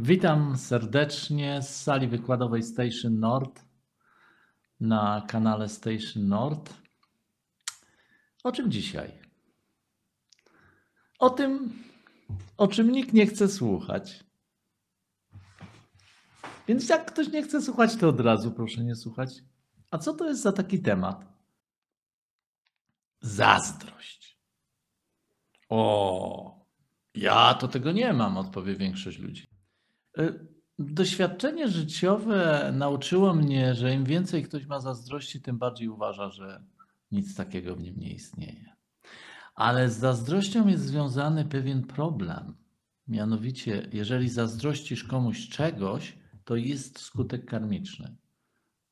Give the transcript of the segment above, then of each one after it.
Witam serdecznie z sali wykładowej Station Nord na kanale Station Nord. O czym dzisiaj? O tym, o czym nikt nie chce słuchać. Więc jak ktoś nie chce słuchać, to od razu proszę nie słuchać. A co to jest za taki temat? Zazdrość. O, ja to tego nie mam, odpowie większość ludzi. Y, Doświadczenie życiowe nauczyło mnie, że im więcej ktoś ma zazdrości, tym bardziej uważa, że nic takiego w nim nie istnieje. Ale z zazdrością jest związany pewien problem. Mianowicie, jeżeli zazdrościsz komuś czegoś, to jest skutek karmiczny.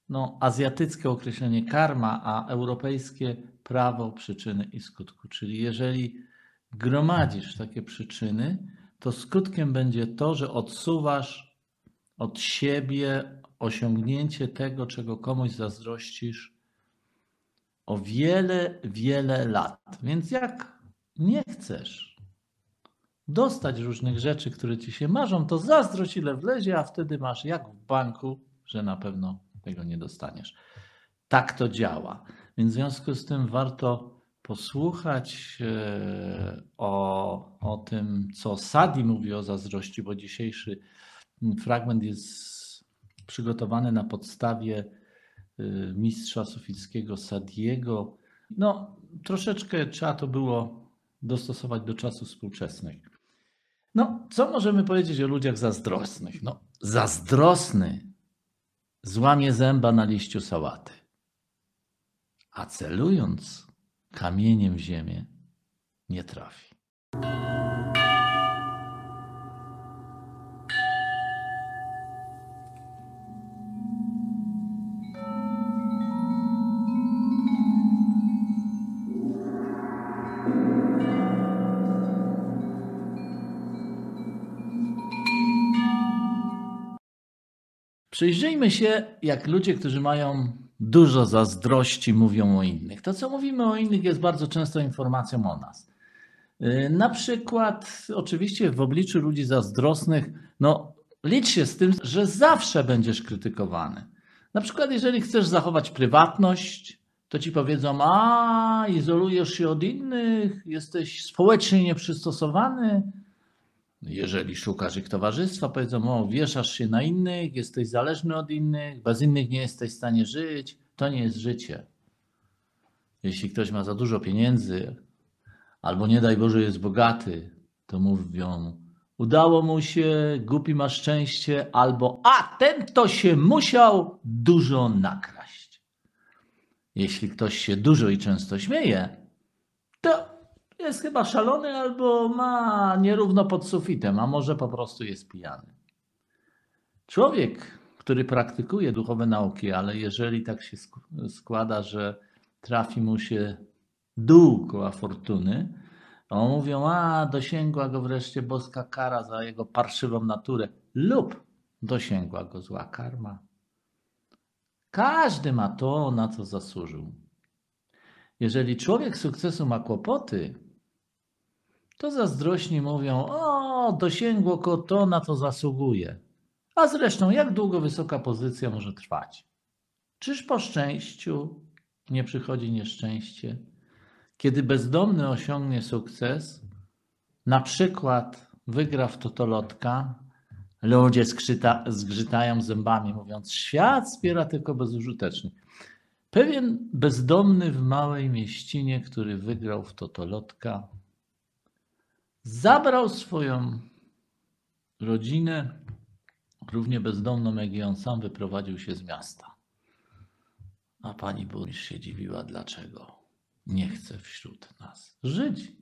No, azjatyckie określenie karma, a europejskie prawo przyczyny i skutku. Czyli jeżeli gromadzisz takie przyczyny, to skutkiem będzie to, że odsuwasz od siebie osiągnięcie tego, czego komuś zazdrościsz o wiele, wiele lat. Więc jak nie chcesz dostać różnych rzeczy, które ci się marzą, to zazdrość ile wlezie, a wtedy masz jak w banku, że na pewno tego nie dostaniesz. Tak to działa. Więc w związku z tym warto posłuchać e, o, o tym, co Sadi mówi o zazdrości, bo dzisiejszy fragment jest przygotowany na podstawie e, mistrza sufickiego Sadiego. No, troszeczkę trzeba to było dostosować do czasów współczesnych. No, co możemy powiedzieć o ludziach zazdrosnych? No, zazdrosny złamie zęba na liściu sałaty, a celując kamieniem w ziemię nie trafi. Przyjrzyjmy się, jak ludzie, którzy mają dużo zazdrości, mówią o innych. To, co mówimy o innych, jest bardzo często informacją o nas. Yy, Na przykład, oczywiście, w obliczu ludzi zazdrosnych, no, licz się z tym, że zawsze będziesz krytykowany. Na przykład, jeżeli chcesz zachować prywatność, to ci powiedzą: A, izolujesz się od innych, jesteś społecznie nieprzystosowany. Jeżeli szukasz ich towarzystwa, powiedzą, o, wieszasz się na innych, jesteś zależny od innych, bez innych nie jesteś w stanie żyć, to nie jest życie. Jeśli ktoś ma za dużo pieniędzy, albo nie daj Boże jest bogaty, to mówią, udało mu się, głupi ma szczęście, albo a, ten to się musiał dużo nakraść. Jeśli ktoś się dużo i często śmieje, jest chyba szalony albo ma nierówno pod sufitem, a może po prostu jest pijany. Człowiek, który praktykuje duchowe nauki, ale jeżeli tak się sk- składa, że trafi mu się dół koła fortuny, to mówią, a dosięgła go wreszcie boska kara za jego parszywą naturę lub dosięgła go zła karma. Każdy ma to, na co zasłużył. Jeżeli człowiek sukcesu ma kłopoty, to zazdrośni mówią: O, dosięgło go to, na to zasługuje. A zresztą, jak długo wysoka pozycja może trwać? Czyż po szczęściu nie przychodzi nieszczęście? Kiedy bezdomny osiągnie sukces, na przykład wygra w totolotka, ludzie skrzyta, zgrzytają zębami, mówiąc: Świat wspiera tylko bezużytecznych. Pewien bezdomny w małej mieścinie, który wygrał w totolotka, zabrał swoją rodzinę, równie bezdomną jak i on sam, wyprowadził się z miasta. A pani burmistrz się dziwiła, dlaczego nie chce wśród nas żyć.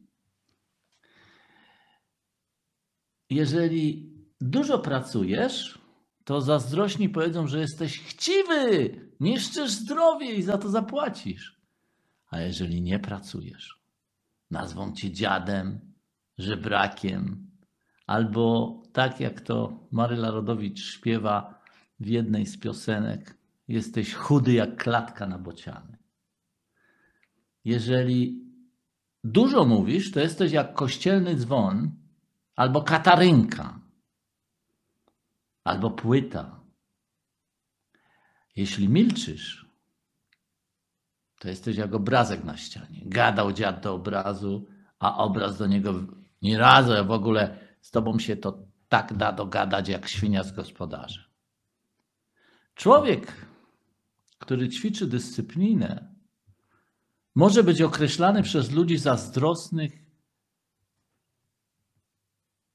Jeżeli dużo pracujesz, to zazdrośni powiedzą, że jesteś chciwy, niszczysz zdrowie i za to zapłacisz. A jeżeli nie pracujesz, nazwą cię dziadem, żebrakiem, albo tak jak to Maryla Rodowicz śpiewa w jednej z piosenek, jesteś chudy jak klatka na bociany. Jeżeli dużo mówisz, to jesteś jak kościelny dzwon albo katarynka. albo płyta. Jeśli milczysz, to jesteś jak obrazek na ścianie. Gadał dziad do obrazu, a obraz do niego nie razu, w ogóle z tobą się to tak da dogadać jak świnia z gospodarzem. Człowiek, który ćwiczy dyscyplinę, może być określany przez ludzi zazdrosnych.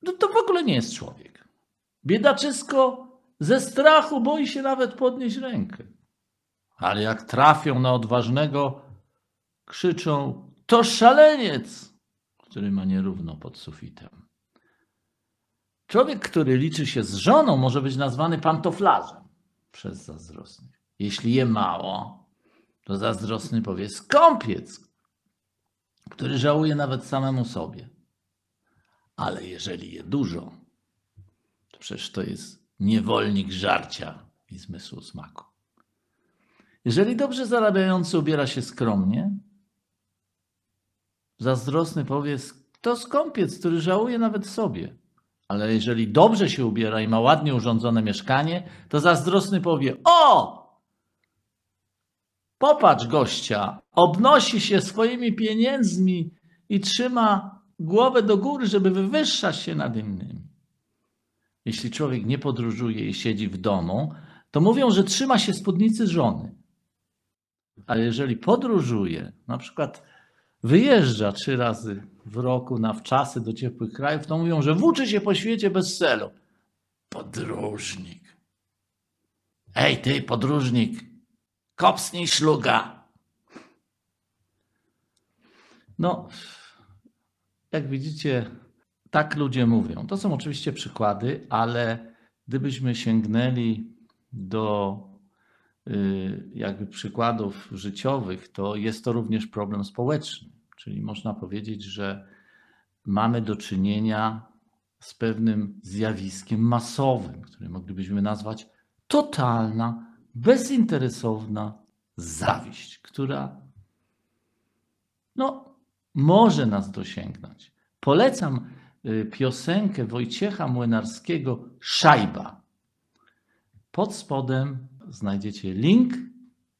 No to w ogóle nie jest człowiek. Biedaczysko ze strachu boi się nawet podnieść rękę. Ale jak trafią na odważnego, krzyczą: To szaleniec, który ma nierówno pod sufitem. Człowiek, który liczy się z żoną, może być nazwany pantoflarzem przez zazdrosnych. Jeśli je mało, to zazdrosny powie skąpiec, który żałuje nawet samemu sobie. Ale jeżeli je dużo, to przecież to jest niewolnik żarcia i zmysłu smaku. Jeżeli dobrze zarabiający ubiera się skromnie, zazdrosny powie, to skąpiec, który żałuje nawet sobie. Ale jeżeli dobrze się ubiera i ma ładnie urządzone mieszkanie, to zazdrosny powie: O! Popatrz gościa, obnosi się swoimi pieniędzmi i trzyma głowę do góry, żeby wywyższać się nad innymi. Jeśli człowiek nie podróżuje i siedzi w domu, to mówią, że trzyma się spódnicy żony. Ale jeżeli podróżuje, na przykład wyjeżdża trzy razy w roku na wczasy do ciepłych krajów, to mówią, że włóczy się po świecie bez celu. Podróżnik. Ej, ty podróżnik, kopsnij szluga. No, jak widzicie, tak ludzie mówią. To są oczywiście przykłady, ale gdybyśmy sięgnęli do jakby przykładów życiowych, to jest to również problem społeczny. Czyli można powiedzieć, że mamy do czynienia z pewnym zjawiskiem masowym, które moglibyśmy nazwać totalna, bezinteresowna zawiść, która no, może nas dosięgnąć. Polecam y, piosenkę Wojciecha Młynarskiego Szajba. Pod spodem znajdziecie link,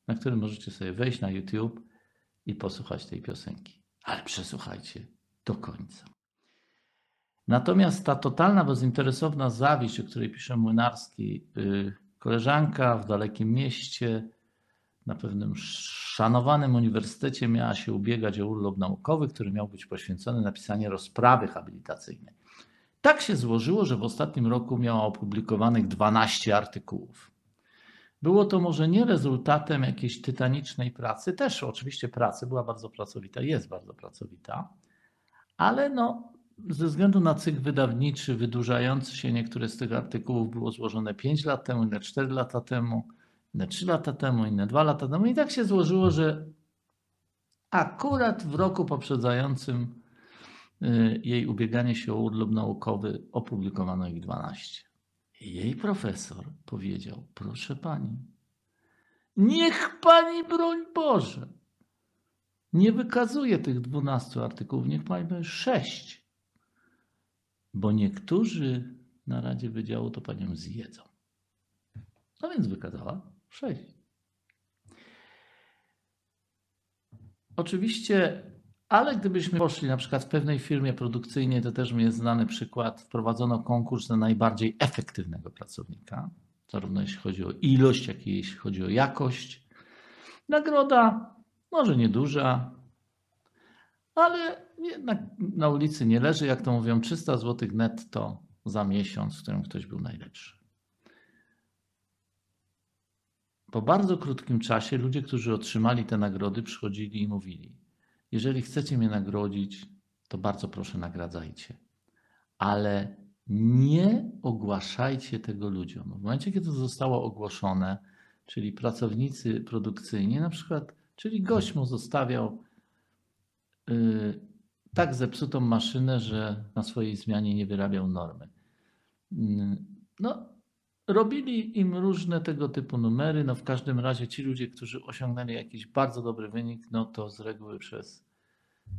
na który możecie sobie wejść na YouTube i posłuchać tej piosenki. Ale przesłuchajcie do końca. Natomiast ta totalna, bezinteresowna zawiść, o której pisze Młynarski, y, koleżanka w dalekim mieście, na pewnym szanowanym uniwersytecie miała się ubiegać o urlop naukowy, który miał być poświęcony napisaniu rozprawy habilitacyjnej. Tak się złożyło, że w ostatnim roku miała opublikowanych 12 artykułów. Było to może nie rezultatem jakiejś tytanicznej pracy, też oczywiście pracy, była bardzo pracowita, jest bardzo pracowita, ale no, ze względu na cykl wydawniczy, wydłużający się, niektóre z tych artykułów było złożone 5 lat temu, inne 4 lata temu, inne 3 lata temu, inne 2 lata temu. I tak się złożyło, że akurat w roku poprzedzającym y, jej ubieganie się o urlop naukowy opublikowano ich 12. Jej profesor powiedział: Proszę pani, niech pani broń Boże nie wykazuje tych 12 artykułów, niech pani będzie 6, bo niektórzy na Radzie Wydziału to panią zjedzą. No więc wykazała 6. Oczywiście, ale gdybyśmy poszli na przykład w pewnej firmie produkcyjnej, to też mi jest znany przykład, wprowadzono konkurs na najbardziej efektywnego pracownika, zarówno jeśli chodzi o ilość, jak i jeśli chodzi o jakość. Nagroda może nieduża, ale jednak na ulicy nie leży, jak to mówią, 300 zł netto za miesiąc, w którym ktoś był najlepszy. Po bardzo krótkim czasie ludzie, którzy otrzymali te nagrody, przychodzili i mówili: Jeżeli chcecie mnie nagrodzić, to bardzo proszę, nagradzajcie. Ale nie ogłaszajcie tego ludziom. W momencie, kiedy to zostało ogłoszone, czyli pracownicy produkcyjni, na przykład, czyli gość mu zostawiał yy, tak zepsutą maszynę, że na swojej zmianie nie wyrabiał normy. Yy, no, Robili im różne tego typu numery. No w każdym razie ci ludzie, którzy osiągnęli jakiś bardzo dobry wynik, no to z reguły przez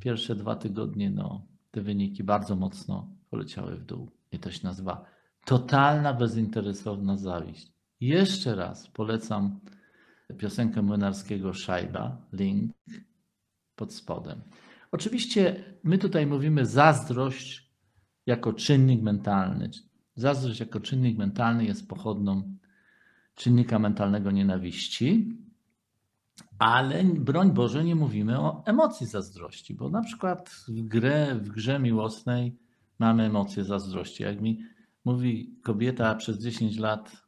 pierwsze dwa tygodnie no, te wyniki bardzo mocno poleciały w dół. I to się nazywa totalna bezinteresowna zawiść. Jeszcze raz polecam piosenkę młynarskiego Szajba, link pod spodem. Oczywiście my tutaj mówimy zazdrość jako czynnik mentalny. Zazdrość jako czynnik mentalny jest pochodną czynnika mentalnego nienawiści, ale broń Boże nie mówimy o emocji zazdrości, bo na przykład w, grę, w grze miłosnej mamy emocje zazdrości. Jak mi mówi kobieta przez 10 lat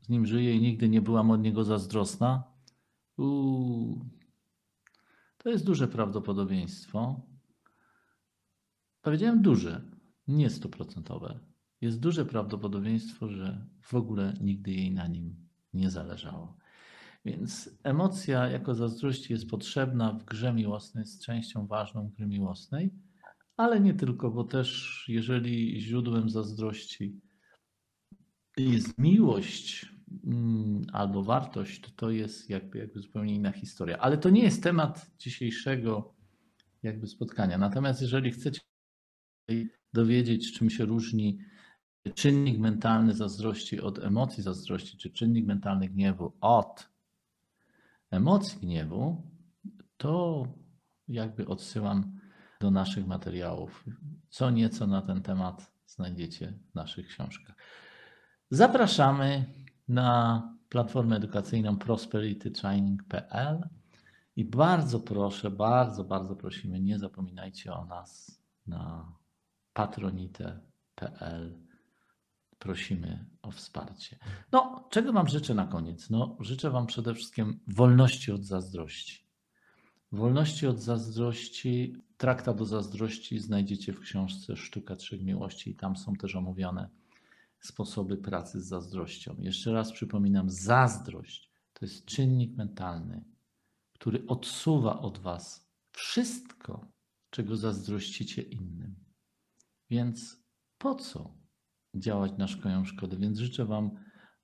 z nim żyje i nigdy nie byłam od niego zazdrosna, to jest duże prawdopodobieństwo. Powiedziałem duże, nie stuprocentowe. Jest duże prawdopodobieństwo, że w ogóle nigdy jej na nim nie zależało. Więc emocja jako zazdrości jest potrzebna w grze miłosnej, jest częścią ważną gry miłosnej, ale nie tylko, bo też jeżeli źródłem zazdrości jest miłość mm, albo wartość, to to jest jakby, jakby zupełnie inna historia. Ale to nie jest temat dzisiejszego jakby spotkania. Natomiast jeżeli chcecie dowiedzieć, czym się różni czynnik mentalny zazdrości od emocji zazdrości, czy czynnik mentalny gniewu od emocji gniewu, to jakby odsyłam do naszych materiałów. Co nieco na ten temat znajdziecie w naszych książkach. Zapraszamy na platformę edukacyjną prosperitytraining.pl i bardzo proszę, bardzo, bardzo prosimy, nie zapominajcie o nas na patronite.pl. Prosimy o wsparcie. No, czego Wam życzę na koniec? No, życzę Wam przede wszystkim wolności od zazdrości. Wolności od zazdrości, traktat o zazdrości znajdziecie w książce Sztuka Trzech Miłości i tam są też omówione sposoby pracy z zazdrością. Jeszcze raz przypominam, zazdrość to jest czynnik mentalny, który odsuwa od Was wszystko, czego zazdrościcie innym. Więc po co działać na szkołę szkody? Więc życzę Wam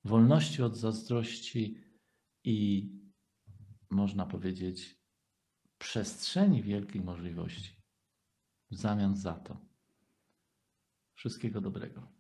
wolności od zazdrości i można powiedzieć przestrzeni wielkich możliwości w zamian za to. Wszystkiego dobrego.